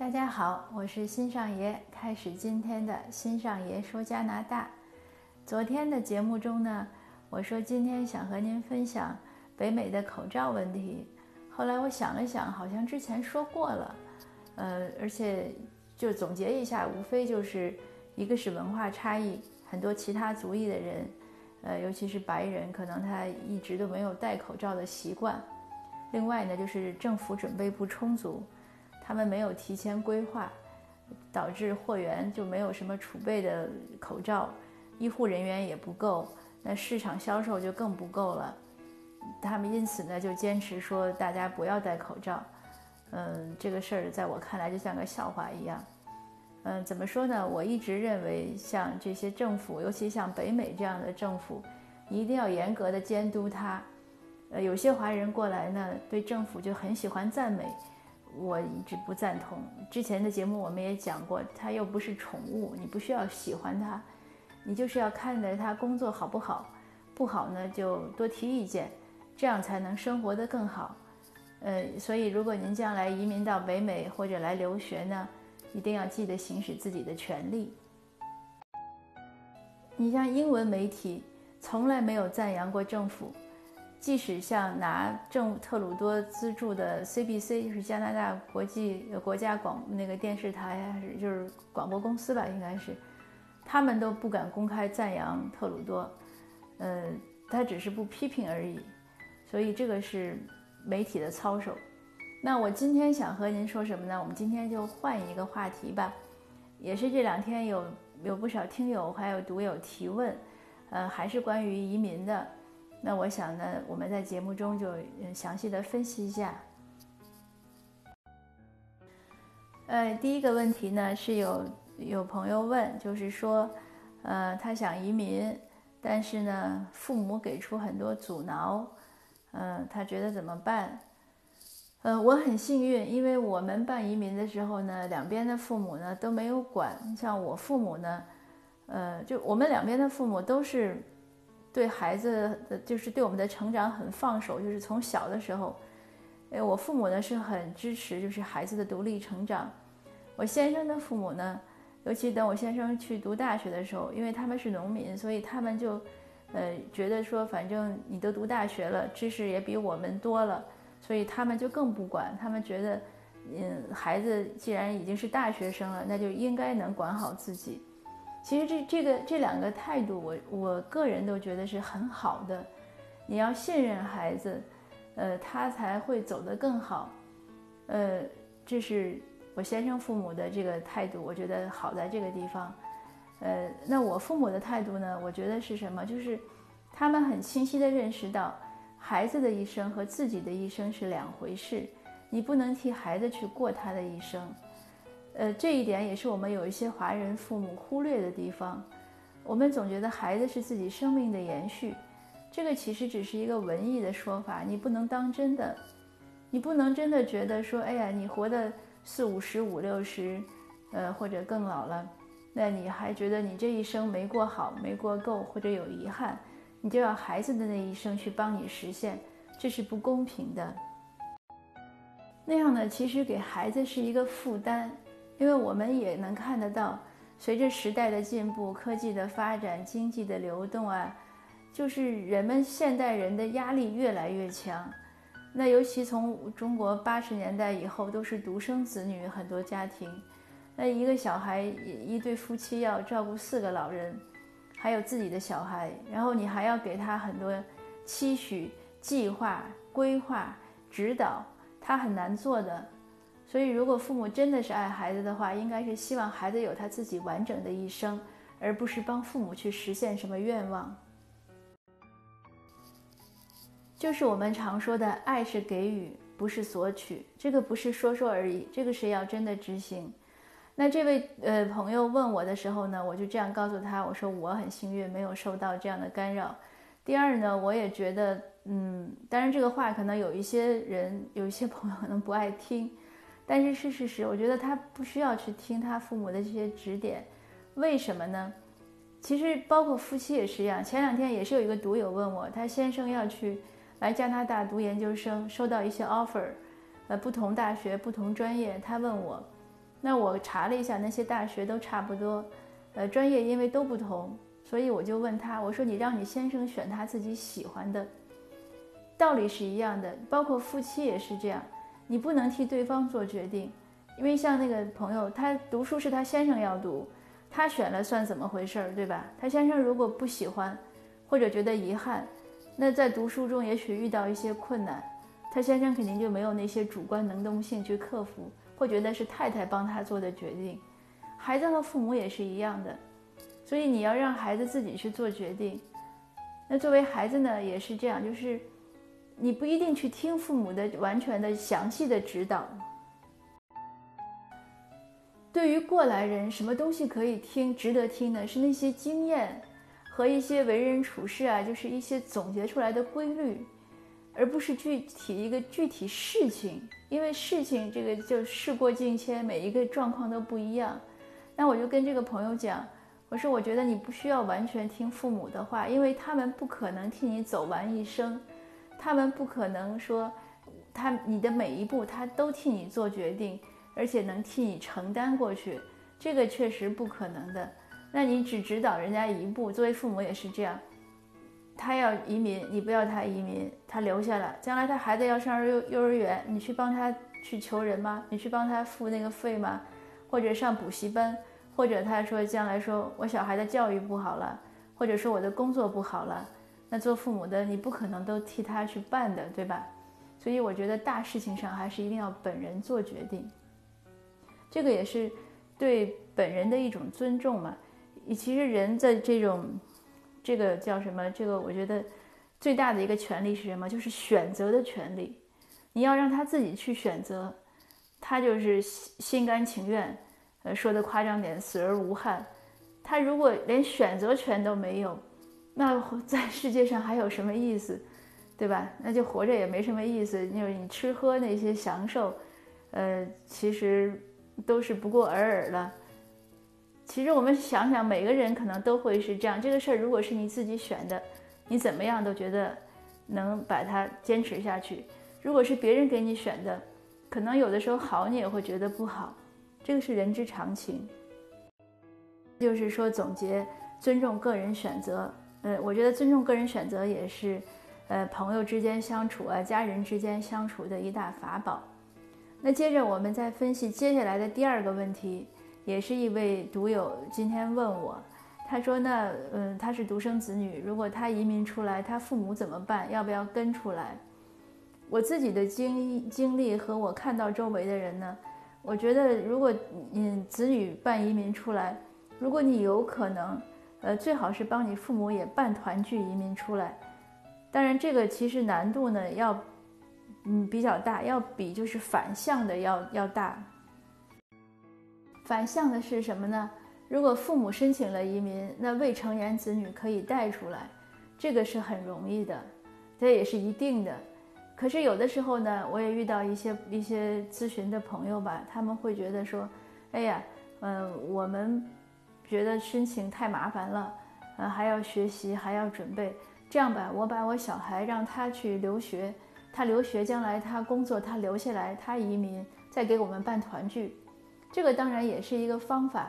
大家好，我是新上爷，开始今天的新上爷说加拿大。昨天的节目中呢，我说今天想和您分享北美的口罩问题。后来我想了想，好像之前说过了，呃，而且就总结一下，无非就是一个是文化差异，很多其他族裔的人，呃，尤其是白人，可能他一直都没有戴口罩的习惯。另外呢，就是政府准备不充足。他们没有提前规划，导致货源就没有什么储备的口罩，医护人员也不够，那市场销售就更不够了。他们因此呢就坚持说大家不要戴口罩。嗯，这个事儿在我看来就像个笑话一样。嗯，怎么说呢？我一直认为像这些政府，尤其像北美这样的政府，一定要严格的监督它。呃，有些华人过来呢，对政府就很喜欢赞美。我一直不赞同。之前的节目我们也讲过，它又不是宠物，你不需要喜欢它，你就是要看着它工作好不好，不好呢就多提意见，这样才能生活得更好。呃，所以如果您将来移民到北美或者来留学呢，一定要记得行使自己的权利。你像英文媒体从来没有赞扬过政府。即使像拿政特鲁多资助的 CBC，就是加拿大国际国家广那个电视台还是就是广播公司吧，应该是，他们都不敢公开赞扬特鲁多，呃，他只是不批评而已。所以这个是媒体的操守。那我今天想和您说什么呢？我们今天就换一个话题吧，也是这两天有有不少听友还有读友提问，呃，还是关于移民的。那我想呢，我们在节目中就详细的分析一下。呃，第一个问题呢是有有朋友问，就是说，呃，他想移民，但是呢，父母给出很多阻挠，呃，他觉得怎么办？呃，我很幸运，因为我们办移民的时候呢，两边的父母呢都没有管。像我父母呢，呃，就我们两边的父母都是。对孩子的就是对我们的成长很放手，就是从小的时候，哎，我父母呢是很支持，就是孩子的独立成长。我先生的父母呢，尤其等我先生去读大学的时候，因为他们是农民，所以他们就，呃，觉得说反正你都读大学了，知识也比我们多了，所以他们就更不管。他们觉得，嗯，孩子既然已经是大学生了，那就应该能管好自己。其实这这个这两个态度，我我个人都觉得是很好的。你要信任孩子，呃，他才会走得更好。呃，这是我先生父母的这个态度，我觉得好在这个地方。呃，那我父母的态度呢？我觉得是什么？就是他们很清晰地认识到，孩子的一生和自己的一生是两回事，你不能替孩子去过他的一生。呃，这一点也是我们有一些华人父母忽略的地方。我们总觉得孩子是自己生命的延续，这个其实只是一个文艺的说法，你不能当真的。你不能真的觉得说，哎呀，你活的四五十、五六十，呃，或者更老了，那你还觉得你这一生没过好、没过够，或者有遗憾，你就要孩子的那一生去帮你实现，这是不公平的。那样呢，其实给孩子是一个负担。因为我们也能看得到，随着时代的进步、科技的发展、经济的流动啊，就是人们现代人的压力越来越强。那尤其从中国八十年代以后，都是独生子女，很多家庭，那一个小孩一对夫妻要照顾四个老人，还有自己的小孩，然后你还要给他很多期许、计划、规划、指导，他很难做的。所以，如果父母真的是爱孩子的话，应该是希望孩子有他自己完整的一生，而不是帮父母去实现什么愿望。就是我们常说的，爱是给予，不是索取。这个不是说说而已，这个是要真的执行。那这位呃朋友问我的时候呢，我就这样告诉他，我说我很幸运，没有受到这样的干扰。第二呢，我也觉得，嗯，当然这个话可能有一些人，有一些朋友可能不爱听。但是是事实，我觉得他不需要去听他父母的这些指点，为什么呢？其实包括夫妻也是一样。前两天也是有一个读友问我，他先生要去来加拿大读研究生，收到一些 offer，呃，不同大学、不同专业。他问我，那我查了一下，那些大学都差不多，呃，专业因为都不同，所以我就问他，我说你让你先生选他自己喜欢的，道理是一样的，包括夫妻也是这样，你不能替对方做决定，因为像那个朋友，他读书是他先生要读，他选了算怎么回事儿，对吧？他先生如果不喜欢，或者觉得遗憾，那在读书中也许遇到一些困难，他先生肯定就没有那些主观能动性去克服。会觉得是太太帮他做的决定，孩子和父母也是一样的，所以你要让孩子自己去做决定。那作为孩子呢，也是这样，就是你不一定去听父母的完全的详细的指导。对于过来人，什么东西可以听、值得听的，是那些经验和一些为人处事啊，就是一些总结出来的规律。而不是具体一个具体事情，因为事情这个就事过境迁，每一个状况都不一样。那我就跟这个朋友讲，我说我觉得你不需要完全听父母的话，因为他们不可能替你走完一生，他们不可能说他你的每一步他都替你做决定，而且能替你承担过去，这个确实不可能的。那你只指导人家一步，作为父母也是这样。他要移民，你不要他移民，他留下了。将来他孩子要上幼幼儿园，你去帮他去求人吗？你去帮他付那个费吗？或者上补习班，或者他说将来说我小孩的教育不好了，或者说我的工作不好了，那做父母的你不可能都替他去办的，对吧？所以我觉得大事情上还是一定要本人做决定，这个也是对本人的一种尊重嘛。其实人在这种。这个叫什么？这个我觉得最大的一个权利是什么？就是选择的权利。你要让他自己去选择，他就是心甘情愿。呃，说的夸张点，死而无憾。他如果连选择权都没有，那在 世界上还有什么意思？对吧？那就活着也没什么意思。就是你吃喝那些享受，呃，其实都是不过尔尔了。其实我们想想，每个人可能都会是这样。这个事儿如果是你自己选的，你怎么样都觉得能把它坚持下去；如果是别人给你选的，可能有的时候好，你也会觉得不好。这个是人之常情。就是说，总结尊重个人选择。呃，我觉得尊重个人选择也是，呃，朋友之间相处啊，家人之间相处的一大法宝。那接着我们再分析接下来的第二个问题。也是一位读友今天问我，他说：“那嗯，他是独生子女，如果他移民出来，他父母怎么办？要不要跟出来？”我自己的经经历和我看到周围的人呢，我觉得如果嗯子女办移民出来，如果你有可能，呃，最好是帮你父母也办团聚移民出来。当然，这个其实难度呢要嗯比较大，要比就是反向的要要大。反向的是什么呢？如果父母申请了移民，那未成年子女可以带出来，这个是很容易的，这也是一定的。可是有的时候呢，我也遇到一些一些咨询的朋友吧，他们会觉得说，哎呀，嗯，我们觉得申请太麻烦了，呃，还要学习，还要准备。这样吧，我把我小孩让他去留学，他留学将来他工作，他留下来，他移民，再给我们办团聚。这个当然也是一个方法，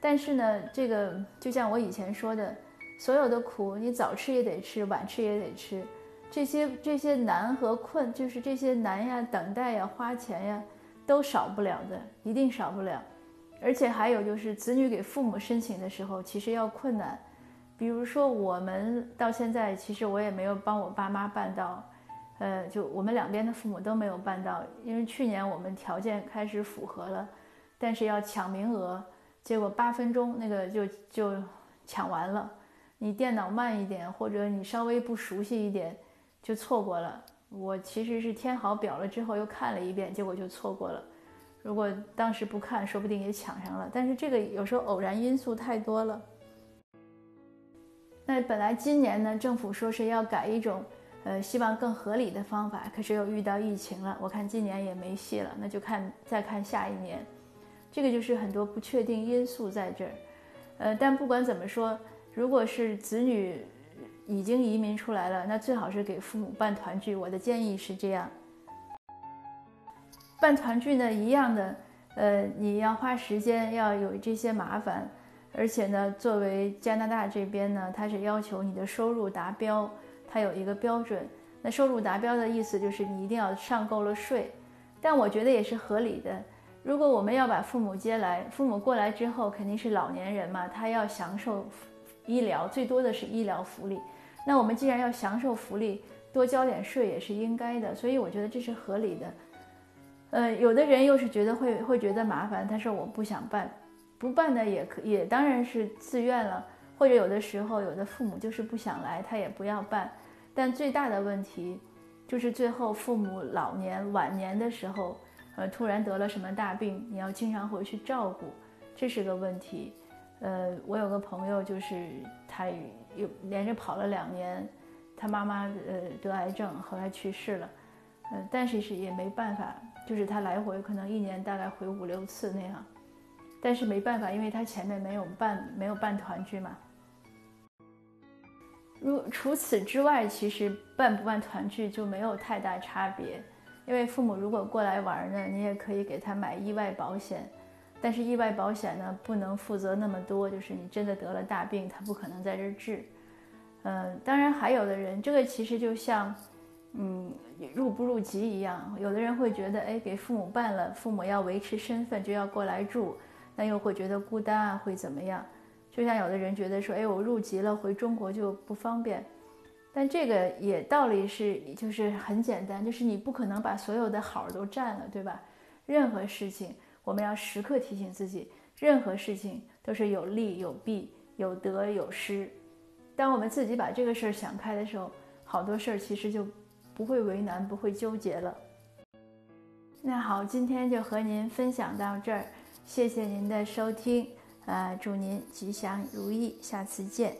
但是呢，这个就像我以前说的，所有的苦你早吃也得吃，晚吃也得吃。这些这些难和困，就是这些难呀、等待呀、花钱呀，都少不了的，一定少不了。而且还有就是，子女给父母申请的时候，其实要困难。比如说，我们到现在，其实我也没有帮我爸妈办到，呃，就我们两边的父母都没有办到，因为去年我们条件开始符合了。但是要抢名额，结果八分钟那个就就抢完了。你电脑慢一点，或者你稍微不熟悉一点，就错过了。我其实是填好表了之后又看了一遍，结果就错过了。如果当时不看，说不定也抢上了。但是这个有时候偶然因素太多了。那本来今年呢，政府说是要改一种，呃，希望更合理的方法，可是又遇到疫情了。我看今年也没戏了，那就看再看下一年。这个就是很多不确定因素在这儿，呃，但不管怎么说，如果是子女已经移民出来了，那最好是给父母办团聚。我的建议是这样，办团聚呢，一样的，呃，你要花时间，要有这些麻烦，而且呢，作为加拿大这边呢，它是要求你的收入达标，它有一个标准。那收入达标的意思就是你一定要上够了税，但我觉得也是合理的。如果我们要把父母接来，父母过来之后肯定是老年人嘛，他要享受医疗，最多的是医疗福利。那我们既然要享受福利，多交点税也是应该的，所以我觉得这是合理的。呃，有的人又是觉得会会觉得麻烦，他说我不想办，不办呢也可也当然是自愿了，或者有的时候有的父母就是不想来，他也不要办。但最大的问题就是最后父母老年晚年的时候。呃，突然得了什么大病，你要经常回去照顾，这是个问题。呃，我有个朋友，就是他有连着跑了两年，他妈妈呃得癌症，后来去世了。呃，但是是也没办法，就是他来回可能一年大概回五六次那样，但是没办法，因为他前面没有办没有办团聚嘛。如除此之外，其实办不办团聚就没有太大差别。因为父母如果过来玩呢，你也可以给他买意外保险，但是意外保险呢不能负责那么多，就是你真的得了大病，他不可能在这儿治。嗯，当然还有的人，这个其实就像，嗯，入不入籍一样，有的人会觉得，哎，给父母办了，父母要维持身份就要过来住，那又会觉得孤单啊，会怎么样？就像有的人觉得说，哎，我入籍了，回中国就不方便。但这个也道理是，就是很简单，就是你不可能把所有的好都占了，对吧？任何事情我们要时刻提醒自己，任何事情都是有利有弊，有得有失。当我们自己把这个事儿想开的时候，好多事儿其实就不会为难，不会纠结了。那好，今天就和您分享到这儿，谢谢您的收听，呃，祝您吉祥如意，下次见。